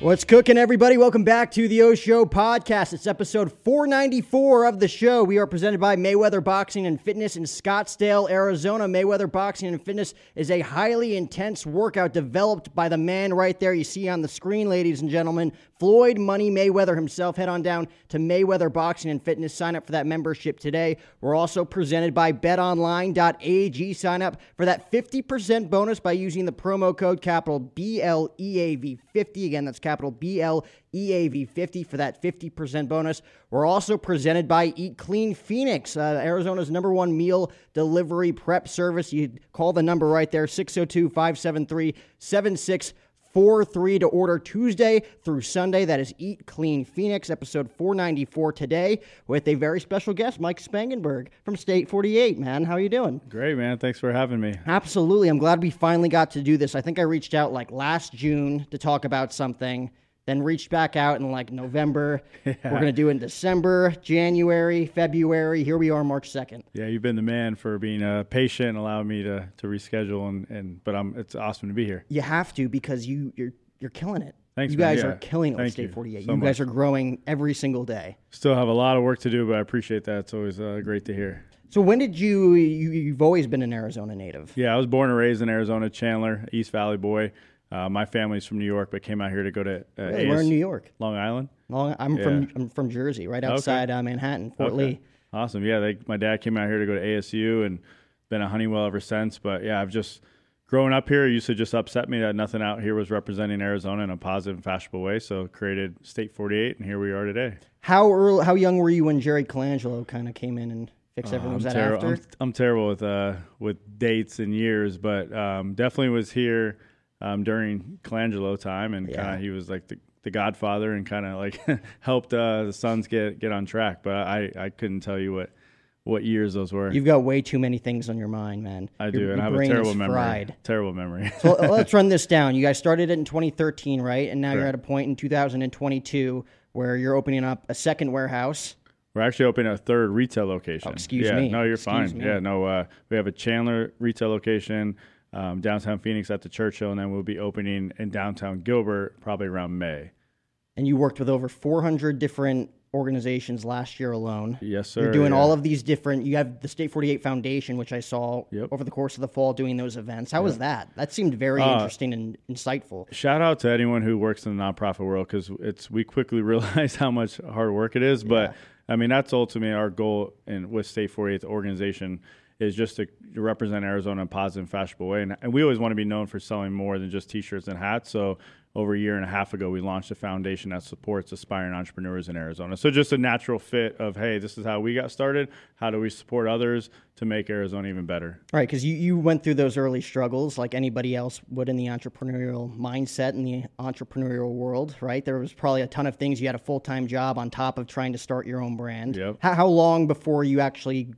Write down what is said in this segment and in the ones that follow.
What's cooking, everybody? Welcome back to the O Show podcast. It's episode 494 of the show. We are presented by Mayweather Boxing and Fitness in Scottsdale, Arizona. Mayweather Boxing and Fitness is a highly intense workout developed by the man right there you see on the screen, ladies and gentlemen. Floyd Money Mayweather himself. Head on down to Mayweather Boxing and Fitness. Sign up for that membership today. We're also presented by betonline.ag. Sign up for that 50% bonus by using the promo code capital BLEAV50. Again, that's BLEAV50 for that 50% bonus. We're also presented by Eat Clean Phoenix, uh, Arizona's number one meal delivery prep service. You call the number right there, 602 573 4 3 to order Tuesday through Sunday. That is Eat Clean Phoenix, episode 494 today, with a very special guest, Mike Spangenberg from State 48. Man, how are you doing? Great, man. Thanks for having me. Absolutely. I'm glad we finally got to do this. I think I reached out like last June to talk about something then reached back out in like November. Yeah. We're going to do it in December, January, February. Here we are, March 2nd. Yeah, you've been the man for being uh, patient and allowing me to, to reschedule. And, and But I'm, it's awesome to be here. You have to because you, you're, you're killing it. Thanks, you man. guys yeah. are killing it Thank State you 48. so you guys much. are growing every single day. Still have a lot of work to do, but I appreciate that. It's always uh, great to hear. So when did you, you, you've always been an Arizona native? Yeah, I was born and raised in Arizona, Chandler, East Valley boy. Uh, my family's from New York, but came out here to go to uh, Really? We're in New York. Long Island. Long, I'm Yeah. from I'm from Jersey, right outside uh, Manhattan, Fort Okay. Lee. Awesome. Yeah, they, my dad came out here to go to ASU and been at Honeywell ever since. But yeah, I've just growing up here it used to just upset me that nothing out here was representing Arizona in a positive and fashionable way. So created State 48, and here we are today. How early, how young were you when Jerry Colangelo kind of came in and fixed everything? Was I'm, that terri- after? I'm, I'm terrible with uh, with dates and years, but um, definitely was here um, during Colangelo time, and Yeah. he was like the, the Godfather, and kind of like helped uh, the Suns get get on track. But I I couldn't tell you what what years those were. You've got way too many things on your mind, man. I Your- do, your and I have a terrible memory. fried. Terrible memory. So uh, let's run this down. You guys started it in 2013, right? And now you're at a point in 2022 where you're opening up a second warehouse. We're actually opening a third retail location. Oh, excuse yeah, me. No, you're Excuse fine. me. Yeah, no. Uh, we have a Chandler retail location um, downtown Phoenix at the Churchill, and then we'll be opening in downtown Gilbert probably around May. And you worked with over 400 different organizations last year alone. Yes, sir. You're doing yeah. all of these different. You have the State 48 Foundation, which I saw Yep. over the course of the fall doing those events. How was that? That seemed very Uh, interesting and insightful. Shout out to anyone who works in the nonprofit world because it's we quickly realize how much hard work it is. But I mean, that's ultimately our goal in with State 48 the organization is just to represent Arizona in a positive and fashionable way. And, and we always want to be known for selling more than just T-shirts and hats. So over a year and a half ago, we launched a foundation that supports aspiring entrepreneurs in Arizona. So just a natural fit of hey, this is how we got started. How do we support others to make Arizona even better? Right, because you, you went through those early struggles like anybody else would in the entrepreneurial mindset in the entrepreneurial world, right? There was probably a ton of things. You had a full time job on top of trying to start your own brand. Yep. How, how long before you actually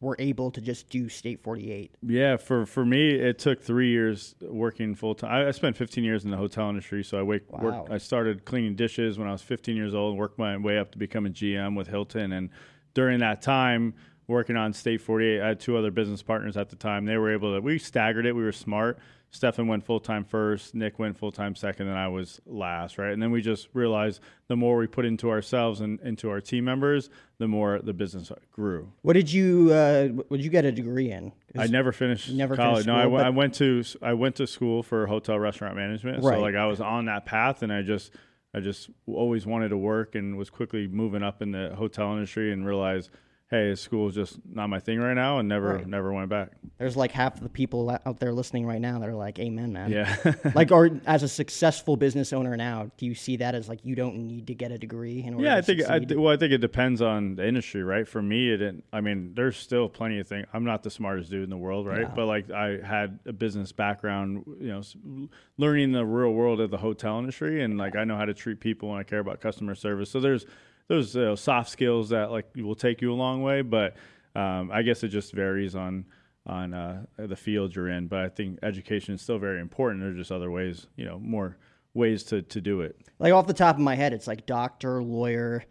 were able to just do State 48? Yeah, for for me, it took three years working full time. I, I spent 15 years in the hotel industry, so I wake, Wow. worked. I started cleaning dishes when I was 15 years old. Worked my way up to become a GM with Hilton, and during that time, working on State 48, I had two other business partners at the time. They were able to. We staggered it. We were smart. Stefan went full time first. Nick went full time second, and I was last. Right, and then we just realized the more we put into ourselves and into our team members, the more the business grew. What did you uh, what did you get a degree in? I never finished never college. finished no, I, school, went- but- I went to I went to school for hotel restaurant management. Right. So like I was on that path, and I just I just always wanted to work, and was quickly moving up in the hotel industry, and realized, hey, school is just not my thing right now, and never Right. never went back. There's like half the people out there listening right now that are like, "Amen, man." Yeah. like, or as a successful business owner now, do you see that as like you don't need to get a degree in order? Yeah, I think I, well, I think it depends on the industry, right? For me, it didn't. I mean, there's still plenty of things. I'm not the smartest dude in the world, right? Yeah. But like, I had a business background, you know, learning the real world of the hotel industry, and like I know how to treat people, and I care about customer service. So there's those uh, soft skills that like will take you a long way, but um, I guess it just varies on on uh, the field you're in. But I think education is still very important. There's just other ways, you know, more ways to, to do it. Like off the top of my head, it's like doctor, lawyer,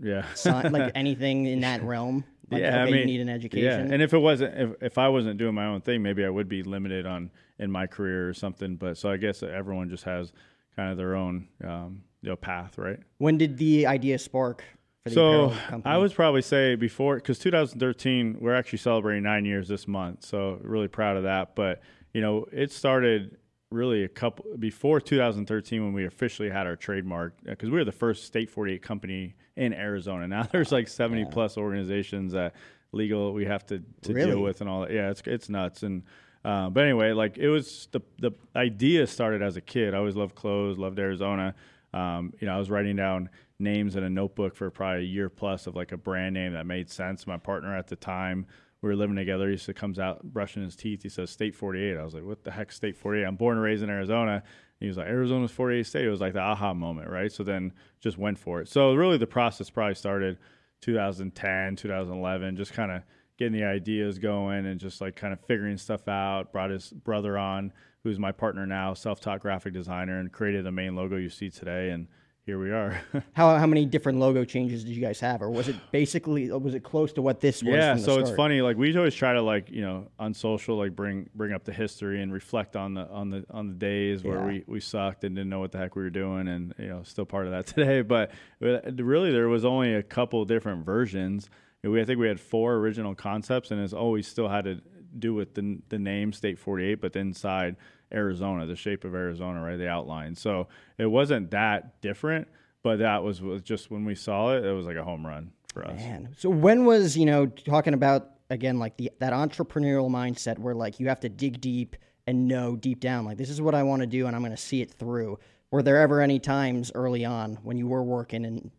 yeah, son, like anything in that realm. Like, yeah, I you mean, need an education. Yeah, and if it wasn't, if, if I wasn't doing my own thing, maybe I would be limited on in my career or something. But so I guess everyone just has kind of their own um, you know path, right? when did the idea spark for the So? I would probably say before, because 2013, we're actually celebrating nine years this month. So really proud of that. But you know, it started really a couple before 2013 when we officially had our trademark because we were the first state 48 company in Arizona. Now there's like 70 plus organizations that legal we have to, to Really? deal with and all that. Yeah, it's it's nuts. And uh, but anyway, like it was the the idea started as a kid. I always loved clothes, loved Arizona. Um, you know, I was writing down names in a notebook for probably a year plus of like a brand name that made sense. My partner at the time, we were living together. He used to comes out brushing his teeth. He says State 48. I was like, what the heck, State 48? I'm born and raised in Arizona. He was like, Arizona's 48 state. It was like the aha moment, right? So then just went for it. So really the process probably started 2010, 2011, just kind of getting the ideas going and just like kind of figuring stuff out. Brought his brother on, who's my partner now, self-taught graphic designer, and created the main logo you see today. And here we are. how how many different logo changes did you guys have, or was it basically was it close to what this was? yeah, the so it's funny. Like we always try to like you know on social like bring bring up the history and reflect on the on the on the days where we we sucked and didn't know what the heck we were doing, and you know still part of that today. But really, there was only a couple different versions. We I think we had four original concepts, and it's always still had to do with the the name State 48, but inside Arizona, the shape of Arizona, right? The outline. So it wasn't that different, but that was, was just when we saw it, it was like a home run for us. Man, so when was you know talking about again like the that entrepreneurial mindset where like you have to dig deep and know deep down like this is what I want to do and I'm going to see it through. Were there ever any times early on when you were working and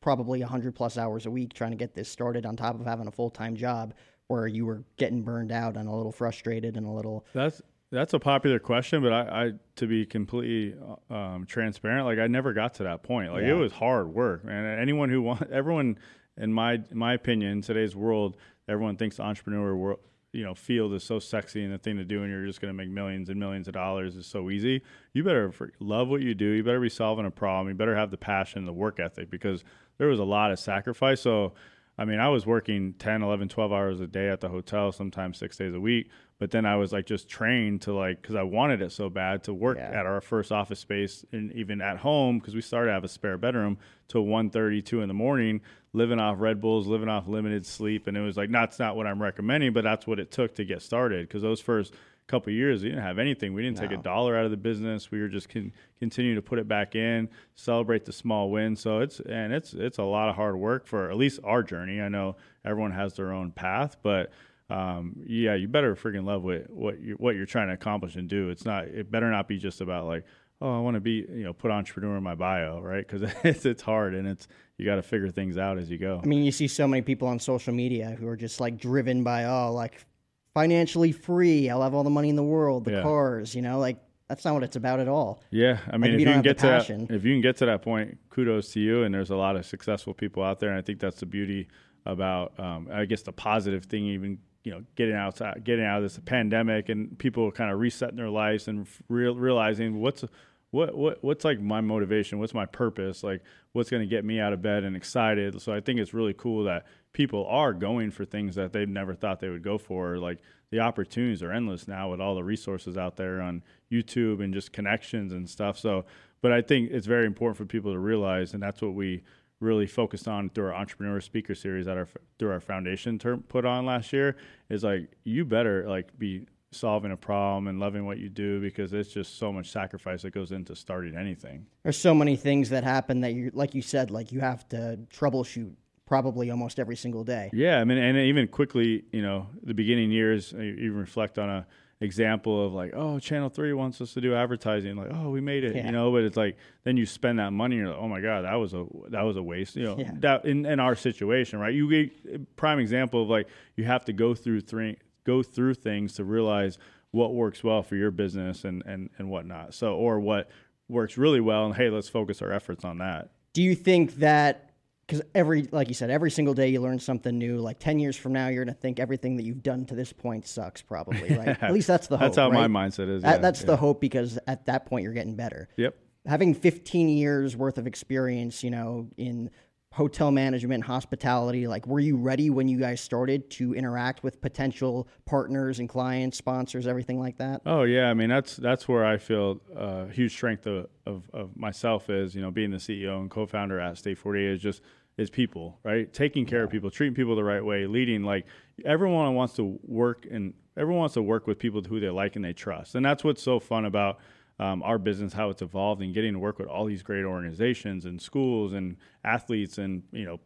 probably 100 plus hours a week trying to get this started on top of having a full-time job where you were getting burned out and a little frustrated and a little That's that's a popular question, but I, I to be completely um, transparent, like I never got to that point. Like Yeah. it was hard work, and anyone who want everyone, in my my opinion, in today's world, everyone thinks the entrepreneur world, you know, field is so sexy and the thing to do, and you're just going to make millions and millions of dollars is so easy. You better love what you do. You better be solving a problem. You better have the passion, the work ethic, because there was a lot of sacrifice. So. I mean, I was working 10, 11, 12 hours a day at the hotel, sometimes six days a week. But then I was like just trained to like, because I wanted it so bad to work Yeah. at our first office space and even at home, because we started to have a spare bedroom till 1.30, 2 in the morning, living off Red Bulls, living off limited sleep. And it was like, that's not what I'm recommending, but that's what it took to get started. Because those first couple of years, we didn't have anything. We didn't take a dollar out of the business. We were just con- continue to put it back in, celebrate the small wins. So it's and it's it's a lot of hard work for at least our journey. I know everyone has their own path, but um, yeah, you better freaking love what what you what you're trying to accomplish and do. It's not. It better not be just about like. Oh, I want to be, you know, put entrepreneur in my bio, right? Because it's it's hard and it's you got to figure things out as you go. I mean, you see so many people on social media who are just like driven by, oh, like financially free. I'll have all the money in the world, the Yeah. cars, you know, like that's not what it's about at all. Yeah, I mean, if if you you can get to that, if you can get to that point, kudos to you. And there's a lot of successful people out there, and I think that's the beauty about, um, I guess, the positive thing, even you know, getting outside, getting out of this pandemic, and people kind of resetting their lives and real, realizing what's what what what's like my motivation, what's my purpose, like what's going to get me out of bed and excited. So I think it's really cool that people are going for things that they never thought they would go for. Like the opportunities are endless now with all the resources out there on YouTube and just connections and stuff. So, but I think it's very important for people to realize, and that's what we really focused on through our entrepreneur speaker series that our through our foundation term put on last year is like you better like be solving a problem and loving what you do because it's just so much sacrifice that goes into starting anything. There's so many things that happen that you, like you said, like you have to troubleshoot probably almost every single day. Yeah, I mean, and even quickly, you know, the beginning years, you even reflect on a example of like, oh, Channel Three wants us to do advertising, like, oh, we made it, Yeah. you know. But it's like then you spend that money, and you're like, oh my god, that was a that was a waste, you know. Yeah. That in, in our situation, right? You get prime example of like you have to go through three go through things to realize what works well for your business and and and whatnot. So or what works really well, and hey, let's focus our efforts on that. Do you think that because every like you said every single day you learn something new like 10 years from now you're going to think everything that you've done to this point sucks probably right at least that's the hope that's how right? my mindset is That- yeah, that's yeah. the hope because at that point you're getting better yep having 15 years worth of experience you know in hotel management hospitality like were you ready when you guys started to interact with potential partners and clients sponsors everything like that? Oh yeah, I mean that's that's where I feel uh, huge strength of, of, of myself is you know being the CEO and co-founder at State 48 is just is people right? Taking care of people treating people the right way leading like everyone wants to work and everyone wants to work with people who they like and they trust. And that's what's so fun about um, our business how it's evolved and getting to work with all these great organizations and schools and athletes and you know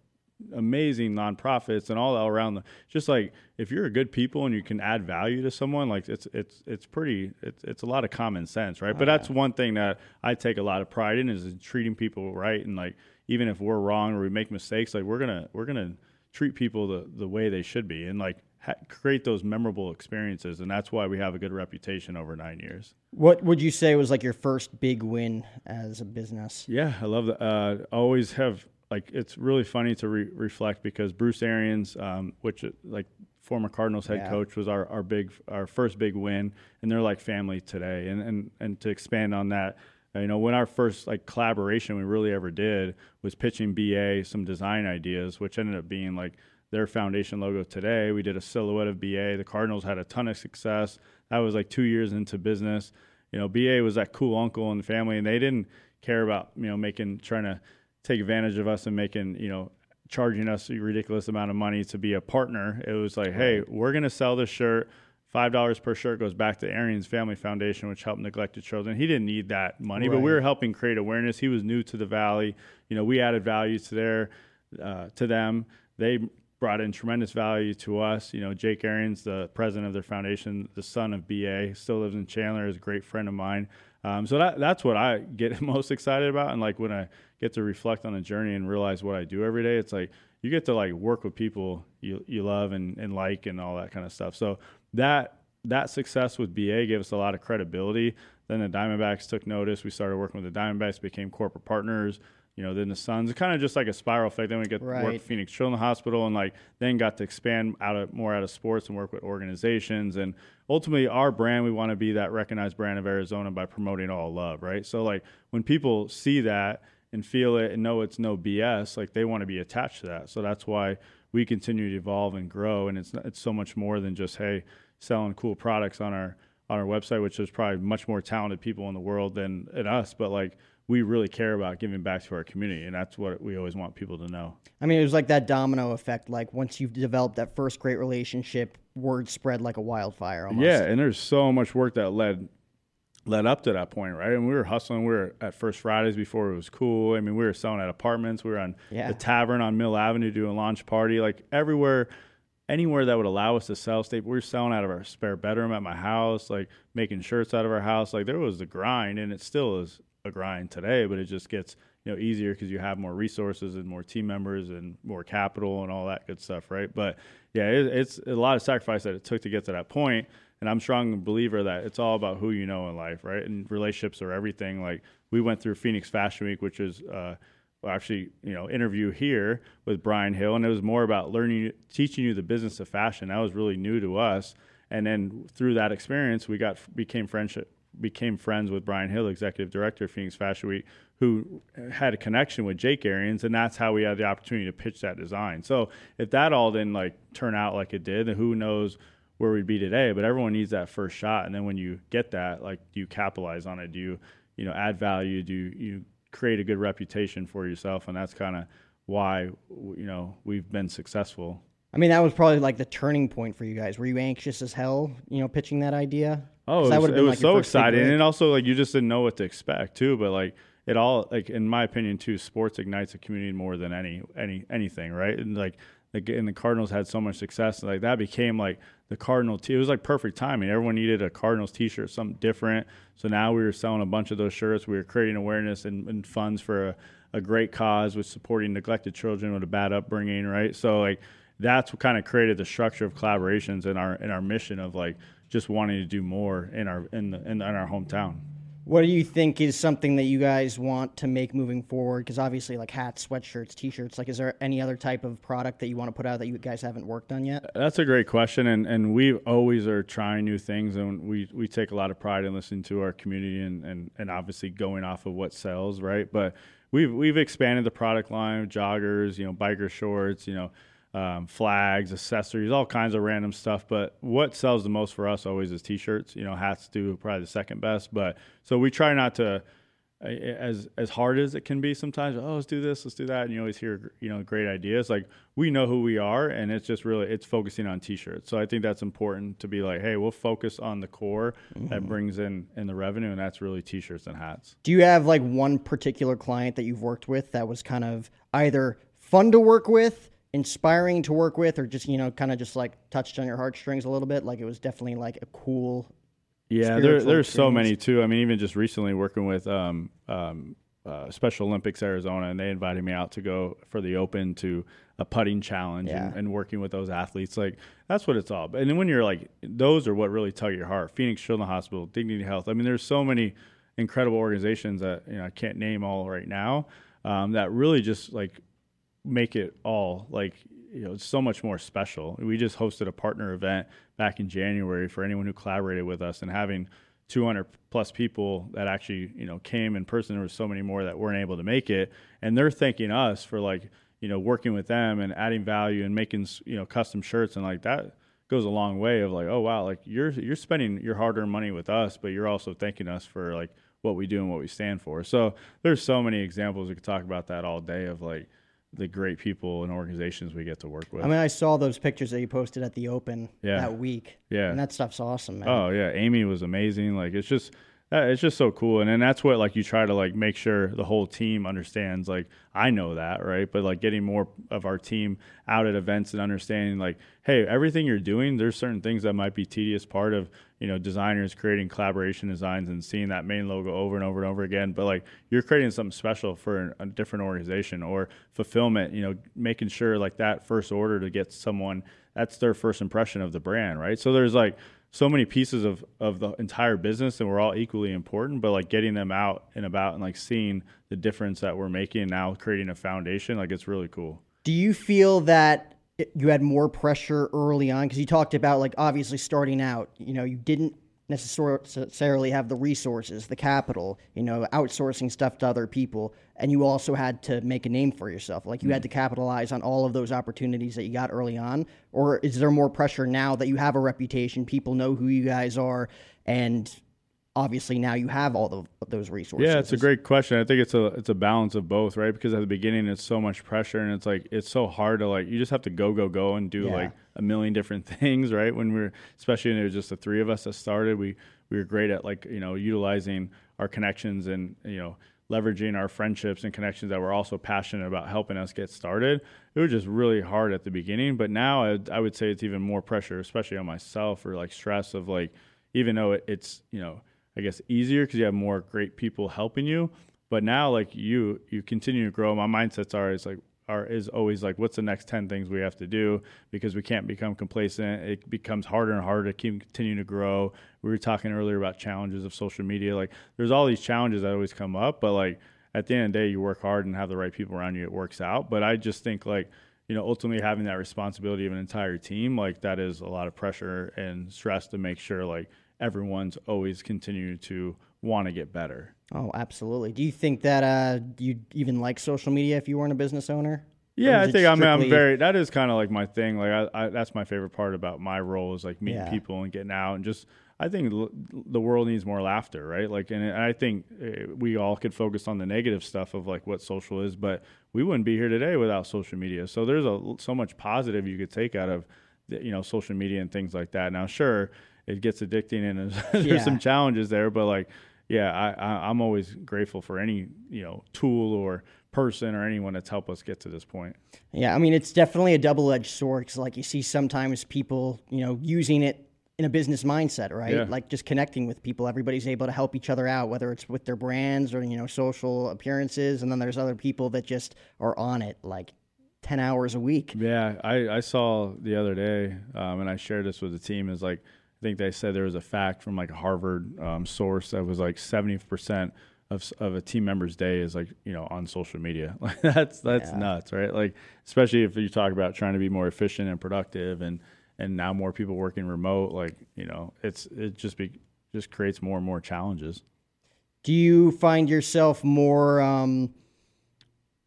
amazing nonprofits and all around the just like if you're a good people and you can add value to someone like it's it's it's pretty it's, it's a lot of common sense right? But that's one thing that i take a lot of pride in is in treating people right and like even if we're wrong or we make mistakes like we're gonna we're gonna treat people the, the way they should be. And like ha- create those memorable experiences and that's why we have a good reputation over nine years what would you say was like your first big win as a business Yeah, I love that. Uh, always have like it's really funny to re- reflect because Bruce Arians, um, which uh, like former Cardinals head Yeah. coach, was our, our big our first big win, and they're like family today. And and and to expand on that, you know, when our first like collaboration we really ever did was pitching BA some design ideas, which ended up being like their foundation logo today. We did a silhouette of BA. The Cardinals had a ton of success. That was like two years into business. You know, BA was that cool uncle in the family, and they didn't care about you know making trying to take advantage of us and making you know charging us a ridiculous amount of money to be a partner. It was like, hey, we're gonna sell this shirt. Five dollars per shirt goes back to Arians Family Foundation, which helped neglected children. He didn't need that money, but we were helping create awareness. He was new to the valley. You know, we added value to their uh, to them. They brought in tremendous value to us. You know, Jake Arians, the president of their foundation, the son of BA, still lives in Chandler, is a great friend of mine. Um, so that that's what I get most excited about. And like when I get to reflect on the journey and realize what I do every day, it's like you get to like work with people you you love and, and like and all that kind of stuff. So that that success with BA gave us a lot of credibility. Then the Diamondbacks took notice. We started working with the Diamondbacks, became corporate partners. You know, then the Suns, kind of just like a spiral effect. Then we get to work Right. with Phoenix Children's Hospital, and like then got to expand out of more out of sports and work with organizations. And ultimately, our brand, we want to be that recognized brand of Arizona by promoting all love, right? So like when people see that and feel it and know it's no BS, like they want to be attached to that. So that's why we continue to evolve and grow. And it's it's so much more than just hey selling cool products on our on our website, which is probably much more talented people in the world than, than us. But like we really care about giving back to our community, and that's what we always want people to know. I mean, it was like that domino effect. Like once you've developed that first great relationship, word spread like a wildfire. Almost. Yeah, and there's so much work that led led up to that point, right? And we were hustling. We were at First Fridays before it was cool. I mean, we were selling at apartments. We were on Yeah. the tavern on Mill Avenue doing launch party. Like everywhere, anywhere that would allow us to sell state. We were selling out of our spare bedroom at my house, like making shirts out of our house. Like there was the grind, and it still is a grind today. But it just gets you know easier because you have more resources and more team members and more capital and all that good stuff, right? But yeah, it, it's a lot of sacrifice that it took to get to that point. And I'm a strong believer that it's all about who you know in life, right? And relationships are everything. Like we went through Phoenix Fashion Week, which is uh, actually, you know, interview here with Brian Hill, and it was more about learning, teaching you the business of fashion. That was really new to us. And then through that experience, we got became friendship, became friends with Brian Hill, executive director of Phoenix Fashion Week, who had a connection with Jake Arians, and that's how we had the opportunity to pitch that design. So if that all didn't like turn out like it did, then who knows where we'd be today? But everyone needs that first shot, and then when you get that, like, do you capitalize on it? Do you, you know, add value? Do you, you create a good reputation for yourself? And that's kind of why you know we've been successful. I mean, that was probably like the turning point for you guys. Were you anxious as hell, you know, pitching that idea? Oh, it was, it was like, so exciting, and also like you just didn't know what to expect too. But like it all, like in my opinion, too, sports ignites a community more than any any anything, right? And like like and the Cardinals had so much success, like that became like the Cardinal. T- it was like perfect timing. Everyone needed a Cardinals T-shirt, something different. So now we were selling a bunch of those shirts. We were creating awareness and, and funds for a, a great cause with supporting neglected children with a bad upbringing, right? So like that's what kind of created the structure of collaborations in our in our mission of like just wanting to do more in our in the, in, in our hometown. What do you think is something that you guys want to make moving forward? Because obviously, like hats, sweatshirts, t-shirts. Like, is there any other type of product that you want to put out that you guys haven't worked on yet? That's a great question, and and we always are trying new things, and we we take a lot of pride in listening to our community, and and and obviously going off of what sells, right? But we've we've expanded the product line, joggers, you know, biker shorts, you know um, flags, accessories, all kinds of random stuff. But what sells the most for us always is t-shirts. You know, hats do probably the second best. But so we try not to as as hard as it can be sometimes. Oh, let's do this, let's do that, and you always hear you know great ideas. Like we know who we are, and it's just really it's focusing on t-shirts. So I think that's important to be like, hey, we'll focus on the core mm-hmm. that brings in in the revenue, and that's really t-shirts and hats. Do you have like one particular client that you've worked with that was kind of either fun to work with? Inspiring to work with, or just you know, kind of just like touched on your heartstrings a little bit? Like it was definitely like a cool. Yeah, there, there's so many too. I mean, even just recently working with um, um, uh, Special Olympics Arizona, and they invited me out to go for the Open to a putting challenge yeah. and, and, working with those athletes. Like that's what it's all. About. And then when you're like, those are what really tug at your heart. Phoenix Children's Hospital, Dignity Health. I mean, there's so many incredible organizations that you know I can't name all right now. Um, that really just like make it all like you know so much more special. We just hosted a partner event back in January for anyone who collaborated with us, and having 200 plus people that actually you know came in person. There was so many more that weren't able to make it, and they're thanking us for like you know working with them and adding value and making you know custom shirts and like that goes a long way of like oh wow like you're you're spending your hard-earned money with us but you're also thanking us for like what we do and what we stand for so there's so many examples we could talk about that all day of like the great people and organizations we get to work with. I mean, I saw those pictures that you posted at the Open yeah. that week. Yeah, and that stuff's awesome, man. Oh yeah, Amy was amazing. Like it's just uh, it's just so cool and then that's what like you try to like make sure the whole team understands like i know that right but like getting more of our team out at events and understanding like hey everything you're doing there's certain things that might be tedious part of you know designers creating collaboration designs and seeing that main logo over and over and over again. But like you're creating something special for a different organization or fulfillment you know making sure like that first order to get someone that's their first impression of the brand right? So there's like so many pieces of, of the entire business and we're all equally important but like getting them out and about and like seeing the difference that we're making now creating a foundation like it's really cool. Do you feel that you had more pressure early on because you talked about like obviously starting out you know you didn't necessarily have the resources, the capital, you know, outsourcing stuff to other people, and you also had to make a name for yourself. Like you mm. had to capitalize on all of those opportunities that you got early on, or is there more pressure now that you have a reputation, people know who you guys are, and obviously now you have all of those resources. Yeah, it's a great question. I think it's a it's a balance of both, right? Because at the beginning it's so much pressure and it's like it's so hard to like you just have to go go go and do yeah. like a million different things, right? When we're especially when it was just the three of us that started, we we were great at like you know utilizing our connections and you know leveraging our friendships and connections that were also passionate about helping us get started. It was just really hard at the beginning, but now I, I would say it's even more pressure, especially on myself or like stress of like even though it, it's you know I guess easier because you have more great people helping you. But now, like you, you continue to grow. My mindsets are is like are is always like, what's the next ten things we have to do? Because we can't become complacent. It becomes harder and harder to keep continue to grow. We were talking earlier about challenges of social media. Like, there's all these challenges that always come up, but like at the end of the day, you work hard and have the right people around you. It works out. But I just think like you know, ultimately having that responsibility of an entire team, like that is a lot of pressure and stress to make sure like everyone's always continuing to want to get better. Oh, absolutely. Do you think that uh, you'd even like social media if you weren't a business owner? Yeah, I think I'm, I'm very. That is kind of like my thing. Like I, I, that's my favorite part about my role is like meeting yeah. people and getting out and just. I think the world needs more laughter, right? Like, and I think eh, we all could focus on the negative stuff of like what social is, but we wouldn't be here today without social media. So there's a so much positive you could take out of, you know, social media and things like that. Now, sure, it gets addicting and there's, yeah. some challenges there. But like, yeah, I, I I'm always grateful for any you know tool or person or anyone that's helped us get to this point. Yeah, I mean it's definitely a double edged sword because like you see sometimes people you know using it in a business mindset, right? Yeah. Like just connecting with people. Everybody's able to help each other out, whether it's with their brands or, you know, social appearances. And then there's other people that just are on it like 10 hours a week. Yeah. I, I saw the other day, um, and I shared this with the team is like, I think they said there was a fact from like a Harvard um, source that was like 70% of, of a team member's day is like, you know, on social media. Like that's, that's yeah. nuts, right? Like, especially if you talk about trying to be more efficient and productive and, and now more people working remote, like, you know, it's, it just be, just creates more and more challenges. Do you find yourself more, um,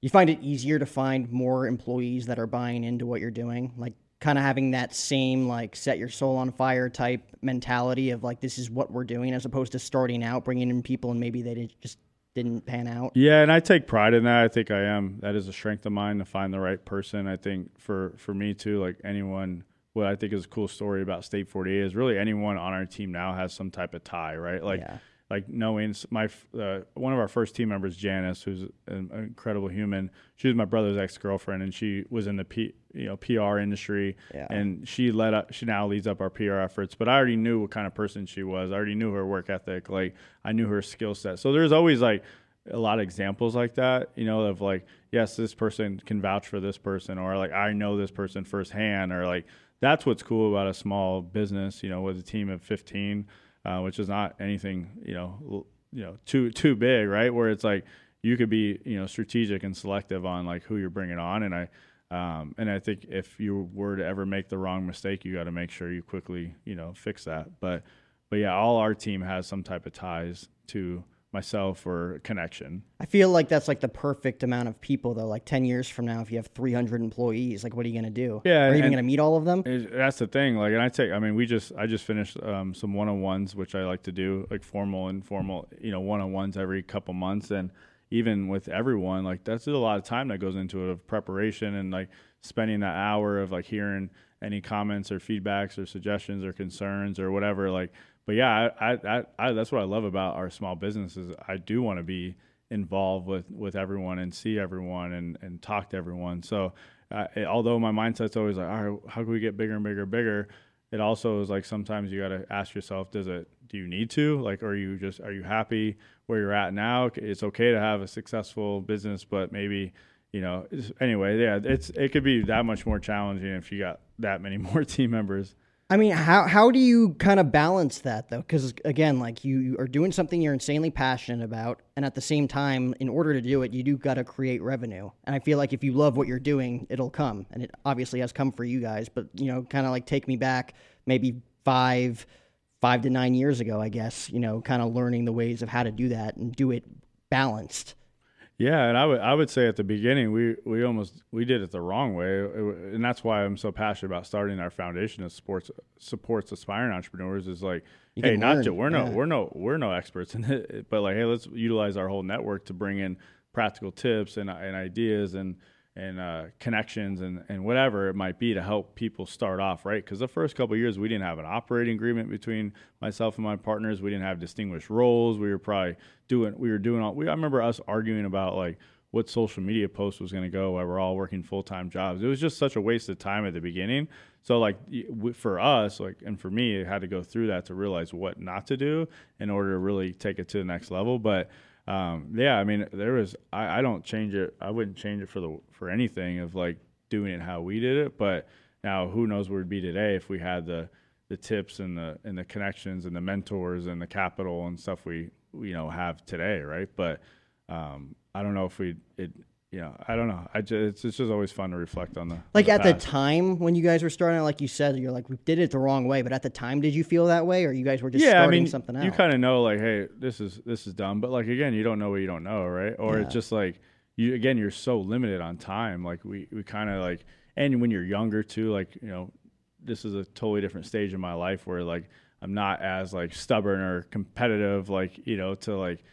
you find it easier to find more employees that are buying into what you're doing? Like, kind of having that same like set your soul on fire type mentality of like this is what we're doing as opposed to starting out bringing in people and maybe they just didn't pan out? Yeah and i take pride in that. I think i am. That is a strength of mine to find the right person. I think for for me too like anyone what i think is a cool story about state 48 is really anyone on our team now has some type of tie right? Like yeah like knowing my uh, one of our first team members, Janice, who's an incredible human. She was my brother's ex girlfriend, and she was in the P, you know PR industry, yeah. and she led up. She now leads up our PR efforts. But I already knew what kind of person she was. I already knew her work ethic. Like I knew her skill set. So there's always like a lot of examples like that, you know, of like, yes, this person can vouch for this person, or like I know this person firsthand, or like that's what's cool about a small business, you know, with a team of 15 uh, which is not anything you know you know too too big, right? Where it's like you could be you know strategic and selective on like who you're bringing on, and I um, and I think if you were to ever make the wrong mistake, you got to make sure you quickly you know fix that. But but yeah, all our team has some type of ties to myself or connection. I feel like that's like the perfect amount of people though. Like 10 years from now, if you have 300 employees, like what are you going to do? Yeah. Are you even going to meet all of them? That's the thing. Like, and I take, I mean, we just, I just finished um, some one-on-ones, which I like to do like formal and formal, you know, one-on-ones every couple months. And even with everyone, like that's a lot of time that goes into it of preparation and like spending that hour of like hearing any comments or feedbacks or suggestions or concerns or whatever. Like, but yeah, I, I, I, that's what I love about our small businesses. I do want to be involved with, with everyone and see everyone and, and talk to everyone. So, uh, it, although my mindset's always like, all right, how can we get bigger and bigger and bigger? It also is like sometimes you got to ask yourself, does it, do you need to? Like, are you just, are you happy where you're at now? It's okay to have a successful business, but maybe, you know, anyway, yeah, it's, it could be that much more challenging if you got that many more team members. I mean, how how do you kind of balance that though? Because again, like you, you, are doing something you're insanely passionate about, and at the same time, in order to do it, you do got to create revenue. And I feel like if you love what you're doing, it'll come, and it obviously has come for you guys. But you know, kind of like take me back maybe five, five to nine years ago, I guess. You know, kind of learning the ways of how to do that and do it balanced. Yeah, and I would I would say at the beginning we we almost we did it the wrong way, and that's why I'm so passionate about starting our foundation of sports supports aspiring entrepreneurs. Is like, you hey, not to, we're yeah. no we're no we're no experts in it, but like, hey, let's utilize our whole network to bring in practical tips and and ideas and and uh, connections and, and whatever it might be to help people start off right? Because the first couple years we didn't have an operating agreement between myself and my partners. We didn't have distinguished roles. We were probably doing we were doing all we I remember us arguing about like what social media post was going to go while we're all working full-time jobs. It was just such a waste of time at the beginning. So like for us like and for me it had to go through that to realize what not to do in order to really take it to the next level. But um, yeah, I mean, there was I, I don't change it. I wouldn't change it for the for anything of like doing it how we did it. But now, who knows where we'd be today if we had the the tips and the and the connections and the mentors and the capital and stuff we you know have today, right? But um, I don't know if we it yeah, I don't know. I just it's, it's just always fun to reflect on the like the at past. the time when you guys were starting. Like you said, you're like we did it the wrong way. But at the time, did you feel that way, or you guys were just yeah, starting I mean, something out? You kind of know like, hey, this is this is dumb. But like again, you don't know what you don't know, right? Or yeah. it's just like you again, you're so limited on time. Like we we kind of like, and when you're younger too, like you know, this is a totally different stage in my life where like I'm not as like stubborn or competitive, like you know, to like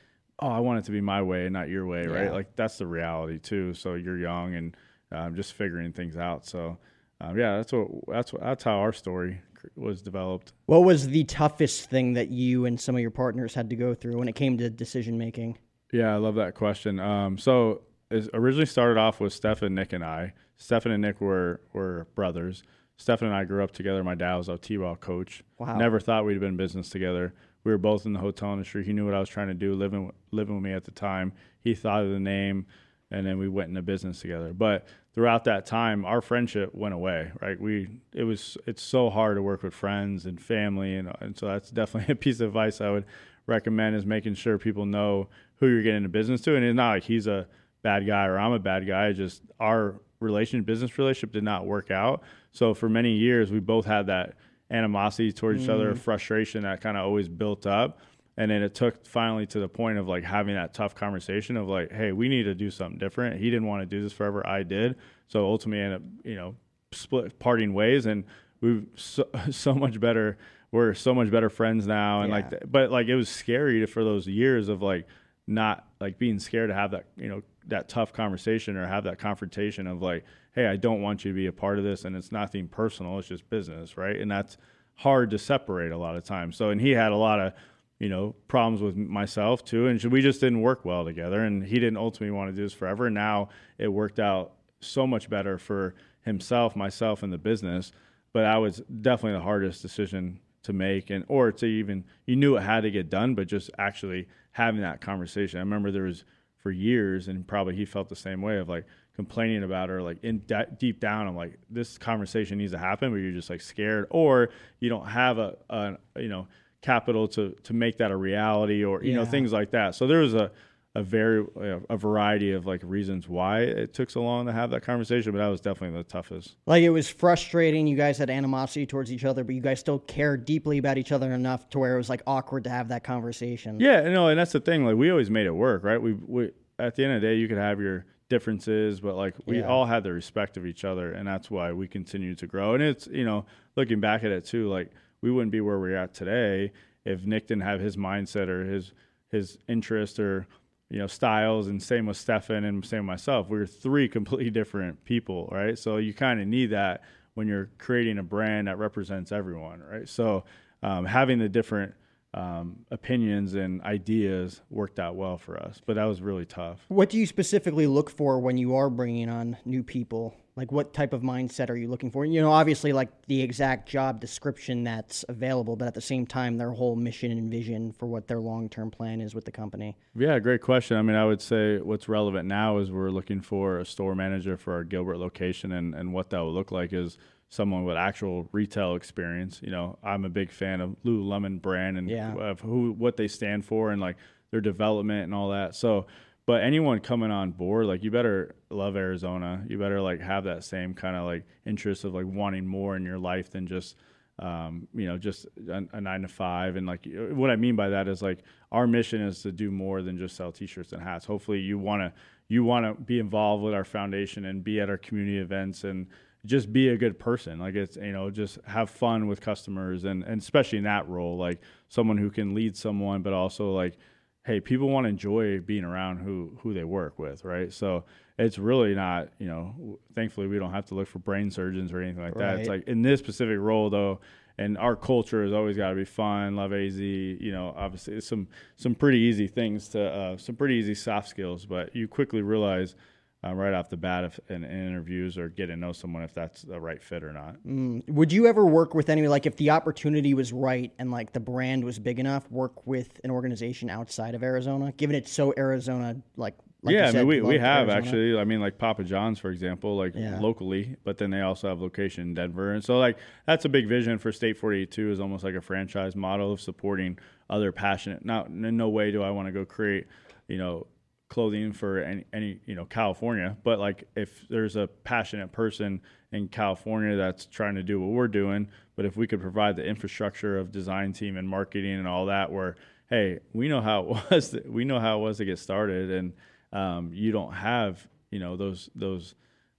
oh, I want it to be my way, not your way, right? Like that's the reality too. So you're young and um, just figuring things out. So um, yeah, that's what that's what that's how our story was developed. What was the toughest thing that you and some of your partners had to go through when it came to decision making? Yeah, I love that question. Um, so it originally started off with Stefan, Nick, and I. Stefan and Nick were were brothers. Stefan and I grew up together. My dad was a T-ball coach. Wow. Never thought we'd have been in business together we were both in the hotel industry. He knew what I was trying to do, living living with me at the time. He thought of the name, and then we went into business together. But throughout that time, our friendship went away. Right? We it was it's so hard to work with friends and family, and and so that's definitely a piece of advice I would recommend is making sure people know who you're getting into business to, and it's not like he's a bad guy or I'm a bad guy. Just our relation business relationship did not work out. So for many years, we both had that animosity towards mm. each other, mm. frustration that kind of always built up. And then it took finally to the point of like having that tough conversation of like, hey, we need to do something different. He didn't want to do this forever. I did. So ultimately, ended up, you know, split parting ways, and we've so, so much better. We're so much better friends now, and yeah. like, but like it was scary to, for those years of like not like being scared to have that, you know, that tough conversation or have that confrontation of like, hey, I don't want you to be a part of this, and it's nothing personal. It's just business, right? And that's hard to separate a lot of times. So, and he had a lot of you know problems with myself too, and we just didn't work well together. And he didn't ultimately want to do this forever. And now it worked out so much better for himself, myself, and the business. But that was definitely the hardest decision to make, and or to even you knew it had to get done, but just actually having that conversation. I remember there was for years, and probably he felt the same way of like complaining about her, like in de- deep down, I'm like, this conversation needs to happen, but you're just like scared, or you don't have a, a you know capital to to make that a reality, or you yeah. know things like that. So there was a a very a variety of like reasons why it took so long to have that conversation, but that was definitely the toughest. Like it was frustrating. You guys had animosity towards each other, but you guys still cared deeply about each other enough to where it was like awkward to have that conversation. Yeah, no, and that's the thing. Like we always made it work, right? We we at the end of the day, you could have your differences, but like we yeah. all had the respect of each other, and that's why we continue to grow. And it's you know looking back at it too, like we wouldn't be where we're at today if Nick didn't have his mindset or his his interest or you know styles and same with Stefan and same with myself. We are three completely different people, right? So you kind of need that when you're creating a brand that represents everyone, right? So um, having the different um, opinions and ideas worked out well for us, but that was really tough. What do you specifically look for when you are bringing on new people? Like, what type of mindset are you looking for? You know, obviously, like the exact job description that's available, but at the same time, their whole mission and vision for what their long term plan is with the company. Yeah, great question. I mean, I would say what's relevant now is we're looking for a store manager for our Gilbert location, and, and what that would look like is someone with actual retail experience. You know, I'm a big fan of Lululemon brand and yeah. of who what they stand for and like their development and all that. So, but anyone coming on board, like you better love Arizona. You better like have that same kind of like interest of like wanting more in your life than just um, you know, just a, a, nine to five. And like, what I mean by that is like, our mission is to do more than just sell T-shirts and hats. Hopefully, you want to you want to be involved with our foundation and be at our community events and just be a good person. Like it's you know just have fun with customers and and especially in that role, like someone who can lead someone, but also like hey, people want to enjoy being around who who they work with, right? So it's really not you know thankfully we don't have to look for brain surgeons or anything like right. that. It's like in this specific role though. And our culture has always got to be fun. Love AZ, you know. Obviously, some some pretty easy things to uh, some pretty easy soft skills, but you quickly realize uh, right off the bat if, in, in, interviews or get to know someone if that's the right fit or not. Mm. Would you ever work with any like if the opportunity was right and like the brand was big enough, work with an organization outside of Arizona, given it's so Arizona like. like yeah, said, I mean we, we have Arizona. actually. I mean like Papa John's for example, like yeah. locally, but then they also have location in Denver, and so like that's a big vision for State Forty Two is almost like a franchise model of supporting other passionate. Not in no way do I want to go create, you know, clothing for any, any you know California, but like if there's a passionate person in California that's trying to do what we're doing, but if we could provide the infrastructure of design team and marketing and all that, where hey, we know how it was, to, we know how it was to get started, and um, you don't have you know those those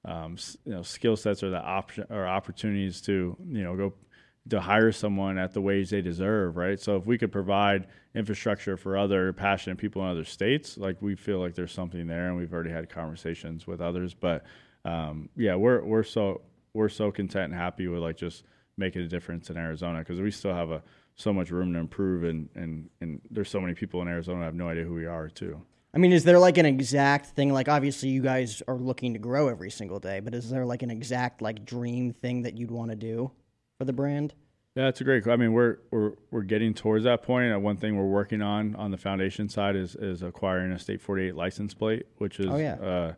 um, you know skill sets or the option or opportunities to you know go to hire someone at the wage they deserve, right? So if we could provide infrastructure for other passionate people in other states, like we feel like there's something there, and we've already had conversations with others. But um, yeah, we're we're so we're so content and happy with like just making a difference in Arizona because we still have a so much room to improve, and and and there's so many people in Arizona I have no idea who we are too. I mean, is there like an exact thing? Like, obviously, you guys are looking to grow every single day, but is there like an exact like dream thing that you'd want to do? For the brand? Yeah, that's a great. I mean, we're we're we're getting towards that point. Uh, one thing we're working on on the foundation side is is acquiring a state 48 license plate, which is oh, yeah. uh,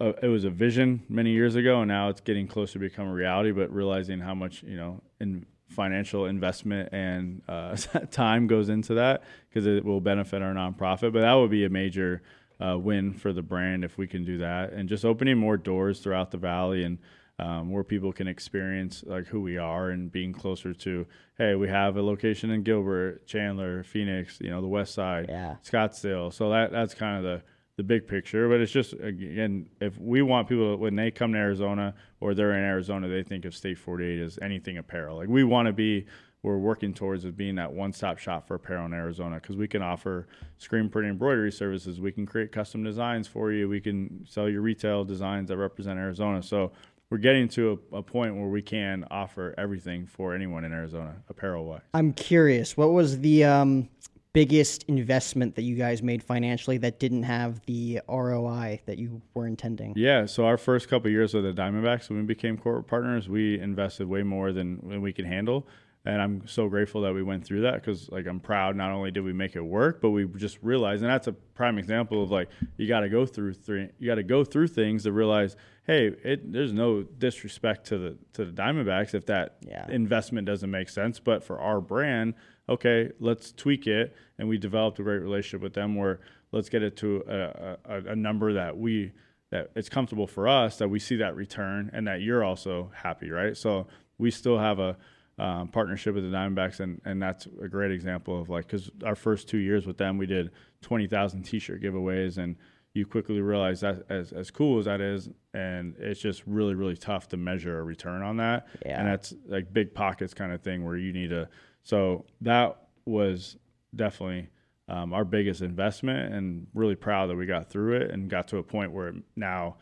a, it was a vision many years ago, and now it's getting closer to become a reality. But realizing how much you know in financial investment and uh, time goes into that because it will benefit our nonprofit. But that would be a major uh, win for the brand if we can do that, and just opening more doors throughout the valley and. Um, where people can experience like who we are and being closer to hey we have a location in gilbert chandler phoenix you know the west side Yeah. scottsdale so that that's kind of the the big picture. But it's just again, if we want people when they come to Arizona or they're in Arizona, they think of State 48 as anything apparel. Like we want to be, we're working towards it being that one-stop shop for apparel in Arizona because we can offer screen print embroidery services. We can create custom designs for you. We can sell your retail designs that represent Arizona. So we're getting to a, a point where we can offer everything for anyone in Arizona, apparel wise. I'm curious, what was the um, biggest investment that you guys made financially that didn't have the ROI that you were intending? Yeah, so our first couple of years with the Diamondbacks, when we became corporate partners, we invested way more than, than we could handle. And I'm so grateful that we went through that because, like, I'm proud. Not only did we make it work, but we just realized, and that's a prime example of like you got to go through three, you got to go through things to realize, hey, it, there's no disrespect to the to the Diamondbacks if that Yeah. investment doesn't make sense. But for our brand, okay, let's tweak it. And we developed a great relationship with them where let's get it to a, a, a number that we that it's comfortable for us that we see that return and that you're also happy, right? So we still have a um, partnership with the Diamondbacks, and, and that's a great example of like because our first two years with them, we did twenty thousand T-shirt giveaways, and you quickly realize that as as cool as that is, and it's just really really tough to measure a return on that, Yeah. and that's like big pockets kind of thing where you need to. So that was definitely um, our biggest investment, and really proud that we got through it and got to a point where now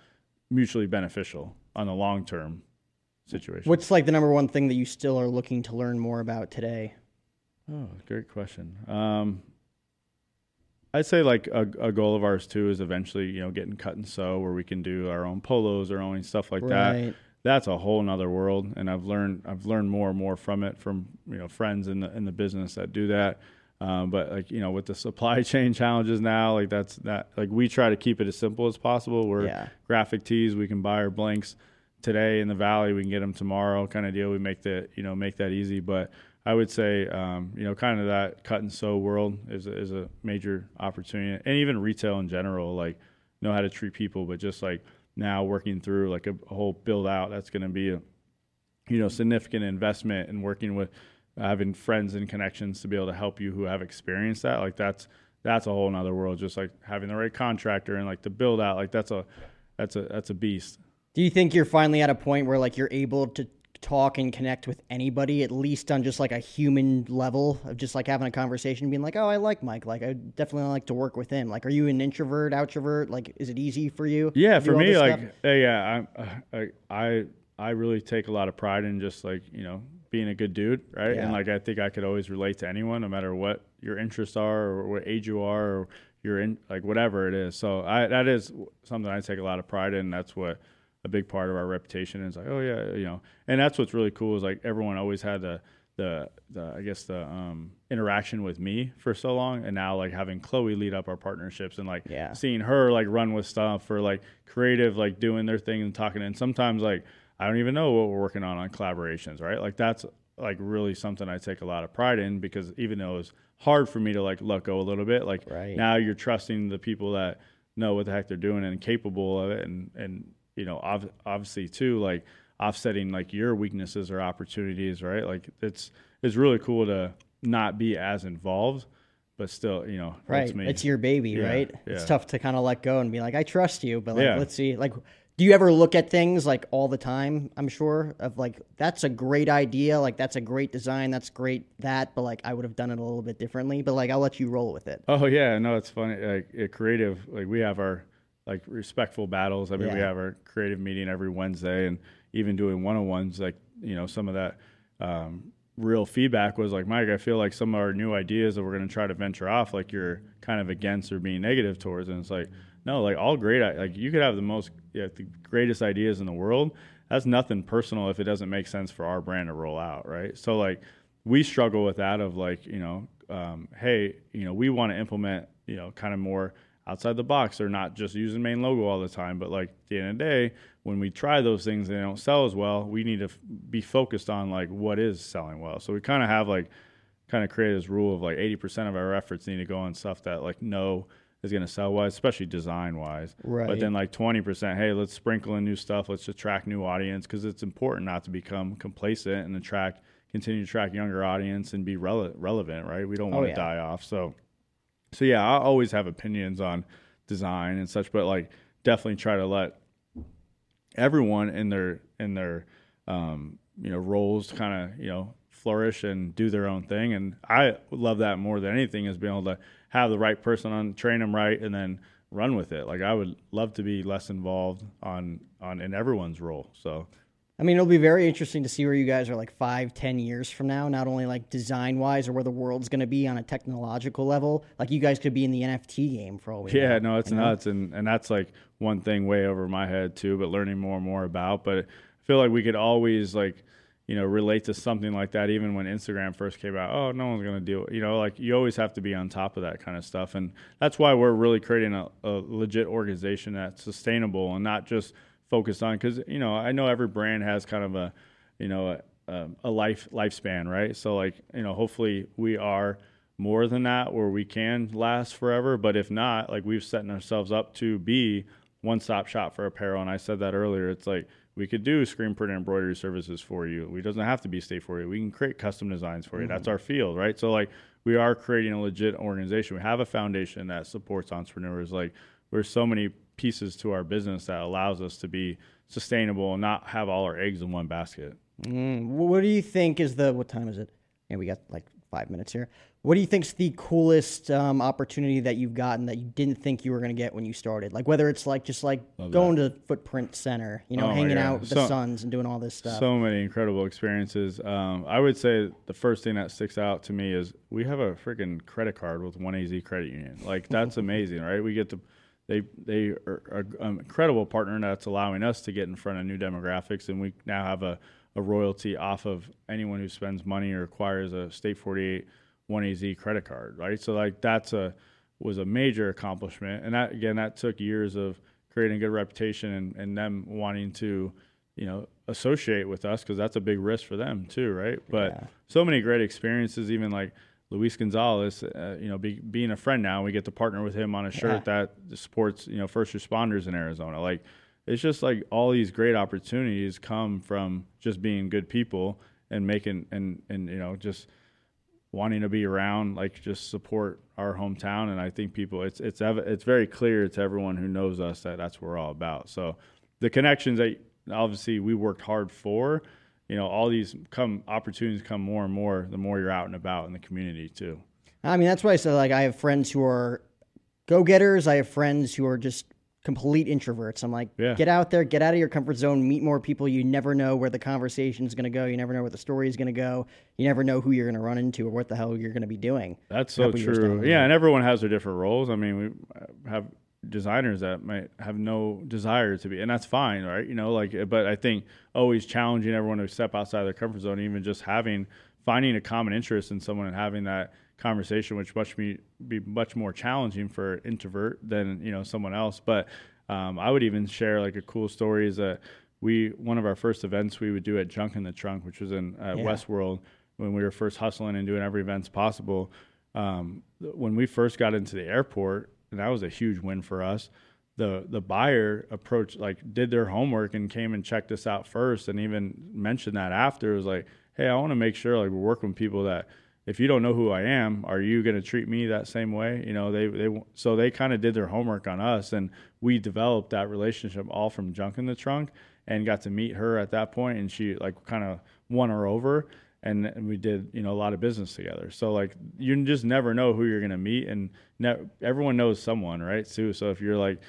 mutually beneficial on the long term situation. What's like the number one thing that you still are looking to learn more about today? Oh, great question. Um, I'd say like a, a goal of ours too is eventually, you know, getting cut and sew where we can do our own polos, our own stuff like that. That's a whole nother world, and I've learned I've learned more and more from it from you know friends in the in the business that do that. Um, but like you know, with the supply chain challenges now, like that's that like we try to keep it as simple as possible. We're Yeah. graphic tees, we can buy our blanks today in the valley, we can get them tomorrow, kind of deal. We make the you know make that easy, but I would say, um, you know, kind of that cut and sew world is a, is a major opportunity, and even retail in general, like know how to treat people, but just like now working through like a, a whole build out, that's going to be a, you know, significant investment in working with having friends and connections to be able to help you who have experienced that. Like that's that's a whole nother world. Just like having the right contractor and like the build out, like that's a that's a that's a beast. Do you think you're finally at a point where like you're able to talk and connect with anybody at least on just like a human level of just like having a conversation being like oh i like mike like i definitely like to work with him like are you an introvert outrovert like is it easy for you Yeah, for me, like, stuff? uh, yeah, I, I, I, I really take a lot of pride in just like you know being a good dude, right? Yeah. And like I think I could always relate to anyone, no matter what your interests are or what age you are or you're in, like whatever it is. So I that is something I take a lot of pride in. That's what a big part of our reputation is. Like, oh yeah, you know, and that's what's really cool is like everyone always had the the, the I guess the um, interaction with me for so long, and now like having Chloe lead up our partnerships and like Yeah. seeing her like run with stuff or like creative like doing their thing and talking and sometimes like I don't even know what we're working on on collaborations right like that's like really something I take a lot of pride in because even though it was hard for me to like let go a little bit like Right. now you're trusting the people that know what the heck they're doing and capable of it and and you know ob- obviously too like offsetting like your weaknesses or opportunities right? Like it's it's really cool to not be as involved but still you know right. it's your baby Yeah, right? It's tough to kind of let go and be like i trust you but like Yeah. let's see like do you ever look at things like all the time i'm sure of like that's a great idea like that's a great design that's great that but like i would have done it a little bit differently but like i'll let you roll with it. Oh yeah, no, it's funny. Like creative, like we have our like respectful battles. I mean, we have our creative meeting every Wednesday, and even doing one on ones. Like you know, some of that um, real feedback was like, Mike, I feel like some of our new ideas that we're going to try to venture off, like you're kind of against or being negative towards, and it's like, no, like all great. Like you could have the most, yeah, the greatest ideas in the world. That's nothing personal if it doesn't make sense for our brand to roll out, right? So like we struggle with that of like you know um, hey you know we want to implement you know kind of more outside the box. They're not just using main logo all the time, but like at the end of the day, when we try those things and they don't sell as well, we need to f- be focused on like what is selling well. So we kind of have like kind of created this rule of like 80% of our efforts need to go on stuff that like no is going to sell wise, especially design wise. Right. But then like 20%, hey, let's sprinkle in new stuff. Let's attract new audience because it's important not to become complacent and attract, continue to attract younger audience and be rele- relevant, right? We don't oh, want to yeah. die off. So, so yeah, I always have opinions on design and such, but like definitely try to let everyone in their in their um, you know roles kind of you know flourish and do their own thing. And I love that more than anything is being able to have the right person on, train them right, and then run with it. Like I would love to be less involved on on in everyone's role. So I mean, it'll be very interesting to see where you guys are like five, ten years from now. Not only like design wise or where the world's going to be on a technological level. Like you guys could be in the NFT game for all we yeah, know. no, it's know? nuts, and and that's like one thing way over my head too. But learning more and more about, but I feel like we could always like you know relate to something like that even when Instagram first came out. Oh, no one's gonna do it. You know, like you always have to be on top of that kind of stuff, and that's why we're really creating a, a legit organization that's sustainable and not just focused on because you know I know every brand has kind of a you know a, um, a life lifespan, right? So like you know hopefully we are more than that where we can last forever, but if not, like we've setting ourselves up to be one stop shop for apparel. And I said that earlier. It's like we could do screen print and embroidery services for you. We doesn't have to be state for you. We can create custom designs for you. That's mm-hmm. our field, right? So like we are creating a legit organization. We have a foundation that supports entrepreneurs. Like there's so many pieces to our business that allows us to be sustainable and not have all our eggs in one basket. Mm, what do you think is the what time is it? Yeah, we got like five minutes here. What do you think's the coolest um, opportunity that you've gotten that you didn't think you were going to get when you started? Like whether it's like just like going to Footprint Center, you know, Oh hanging out with the So- Suns and doing all this stuff. So many incredible experiences. Um, I would say the first thing that sticks out to me is we have a freaking credit card with One AZ Credit Union. Like that's amazing, right? We get to they they are an incredible partner that's allowing us to get in front of new demographics, and we now have a, a royalty off of anyone who spends money or acquires a State 48 One AZ credit card, right? So like that's a was a major accomplishment, and that again that took years of creating a good reputation and, and them wanting to you know associate with us because that's a big risk for them too right but so many great experiences even like luis gonzalez uh, you know be, being a friend now we get to partner with him on a shirt that supports you know first responders in arizona like it's just like all these great opportunities come from just being good people and making and and you know just wanting to be around, like just support our hometown. And I think people, it's it's ev- it's very clear to everyone who knows us that that's what we're all about. So the connections that obviously we worked hard for, you know, all these come opportunities come more and more the more you're out and about in the community too. I mean, that's why I said like I have friends who are go getters. I have friends who are just complete introverts. I'm like, Yeah. get out there, get out of your comfort zone, meet more people. You never know where the conversation is going to go. You never know where the story is going to go. You never know who you're going to run into or what the hell you're going to be doing. That's so couple years down true. Yeah, and everyone has their different roles. I mean, we uh, have designers that might have no desire to be, and that's fine, right? You know, like, but I think always challenging everyone to step outside their comfort zone, even just having finding a common interest in someone and having that conversation, which much be be much more challenging for an introvert than you know someone else. But um, I would even share like a cool story is that we one of our first events we would do at Junk in the Trunk, which was in uh, Yeah. Westworld when we were first hustling and doing every events possible. Um, when we first got into the airport, and that was a huge win for us. The the buyer approached like did their homework and came and checked us out first, and even mentioned that after it was like, hey, I want to make sure like we're working with people that if you don't know who I am, are you going to treat me that same way? You know, they they so they kind of did their homework on us, and we developed that relationship all from junk in the trunk, and got to meet her at that point, and she like kind of won her over, and, we did you know a lot of business together. So like you just never know who you're going to meet, and ne- everyone knows someone, right? Too. So if you're like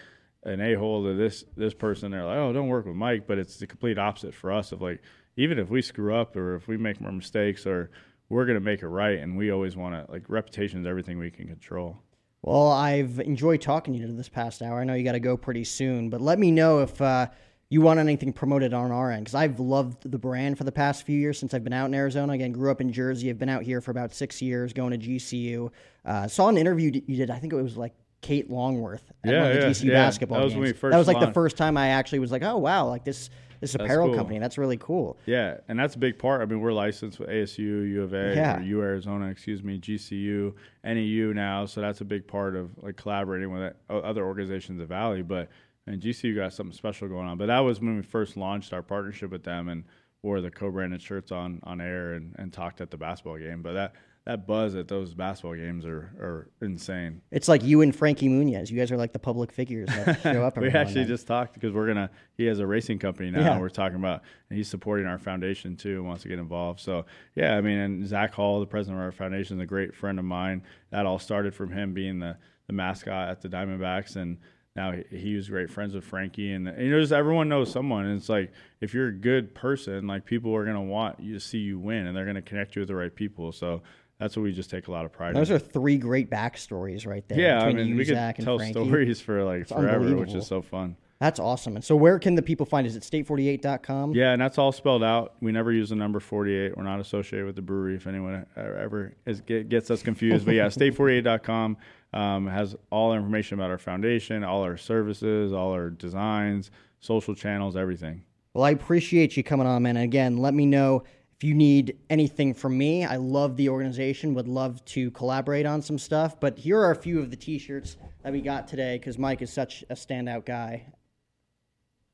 an a hole to this this person, they're like, oh, don't work with Mike, but it's the complete opposite for us of like even if we screw up or if we make more mistakes or we're going to make it right and we always want to like reputation is everything we can control Well, I've enjoyed talking to you this past hour. I know you got to go pretty soon, but let me know if uh, you want anything promoted on our end because I've loved the brand for the past few years since I've been out in Arizona. Again, grew up in Jersey. I've been out here for about six years, going to GCU. Uh, saw an interview you did. I think it was like Kate Longworth at Yeah, one of the yeah, GC yeah. basketball That was games. when we first that was like the first time I actually was like, oh wow, like this this apparel cool. company. That's really cool. Yeah, and that's a big part. I mean, we're licensed with ASU, U of A, Yeah. or U Arizona, excuse me, GCU, NAU now. So that's a big part of like collaborating with other organizations of Valley. But and GCU got something special going on. But that was when we first launched our partnership with them and wore the co-branded shirts on on air and, and talked at the basketball game. But that that buzz at those basketball games are are insane. It's like you and Frankie Muniz. You guys are like the public figures that show up. we every now and actually just talked because we're gonna. He has a racing company now. Yeah. We're talking about, and he's supporting our foundation too, and wants to get involved. So yeah, I mean, and Zach Hall, the president of our foundation, is a great friend of mine. That all started from him being the the mascot at the Diamondbacks, and now he, he was great friends with Frankie, and, you know, just everyone knows someone. And it's like if you're a good person, like people are gonna want you to see you win, and they're gonna connect you with the right people. So. That's what we just take a lot of pride in. Those in. are three great backstories right there. yeah, I mean, you, we could Zach, tell stories for like forever, which is so fun. That's awesome. And so, where can the people find? Is it state48.com? Yeah, and that's all spelled out. We never use the number 48. We're not associated with the brewery if anyone ever is, get, gets us confused. But yeah, state48.com um, has all information about our foundation, all our services, all our designs, social channels, everything. Well, I appreciate you coming on, man. And again, let me know if you need anything from me. I love the organization, would love to collaborate on some stuff. But here are a few of the t shirts that we got today because Mike is such a standout guy.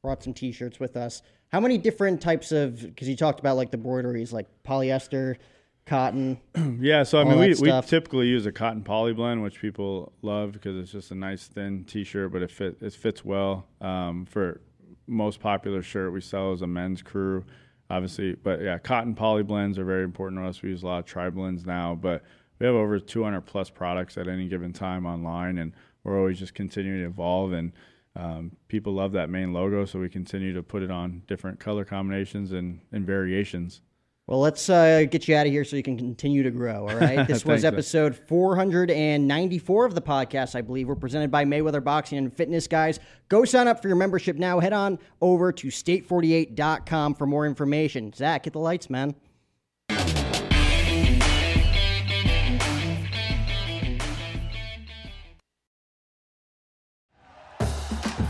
Brought some t shirts with us. How many different types of, because you talked about like the broideries, like polyester, cotton. Yeah, so I mean, we, we typically use a cotton poly blend, which people love because it's just a nice thin T-shirt, but it fit it fits well. Um, for most popular shirt we sell is a men's crew, obviously, but yeah, cotton poly blends are very important to us. We use a lot of tri blends now, but we have over 200 plus products at any given time online, and we're always just continuing to evolve and. Um, people love that main logo, so we continue to put it on different color combinations and, and variations. Well, let's uh, get you out of here so you can continue to grow. All right. This was episode 494 of the podcast, I believe. We're presented by Mayweather Boxing and Fitness, guys. Go sign up for your membership now. Head on over to state48.com for more information. Zach, get the lights, man.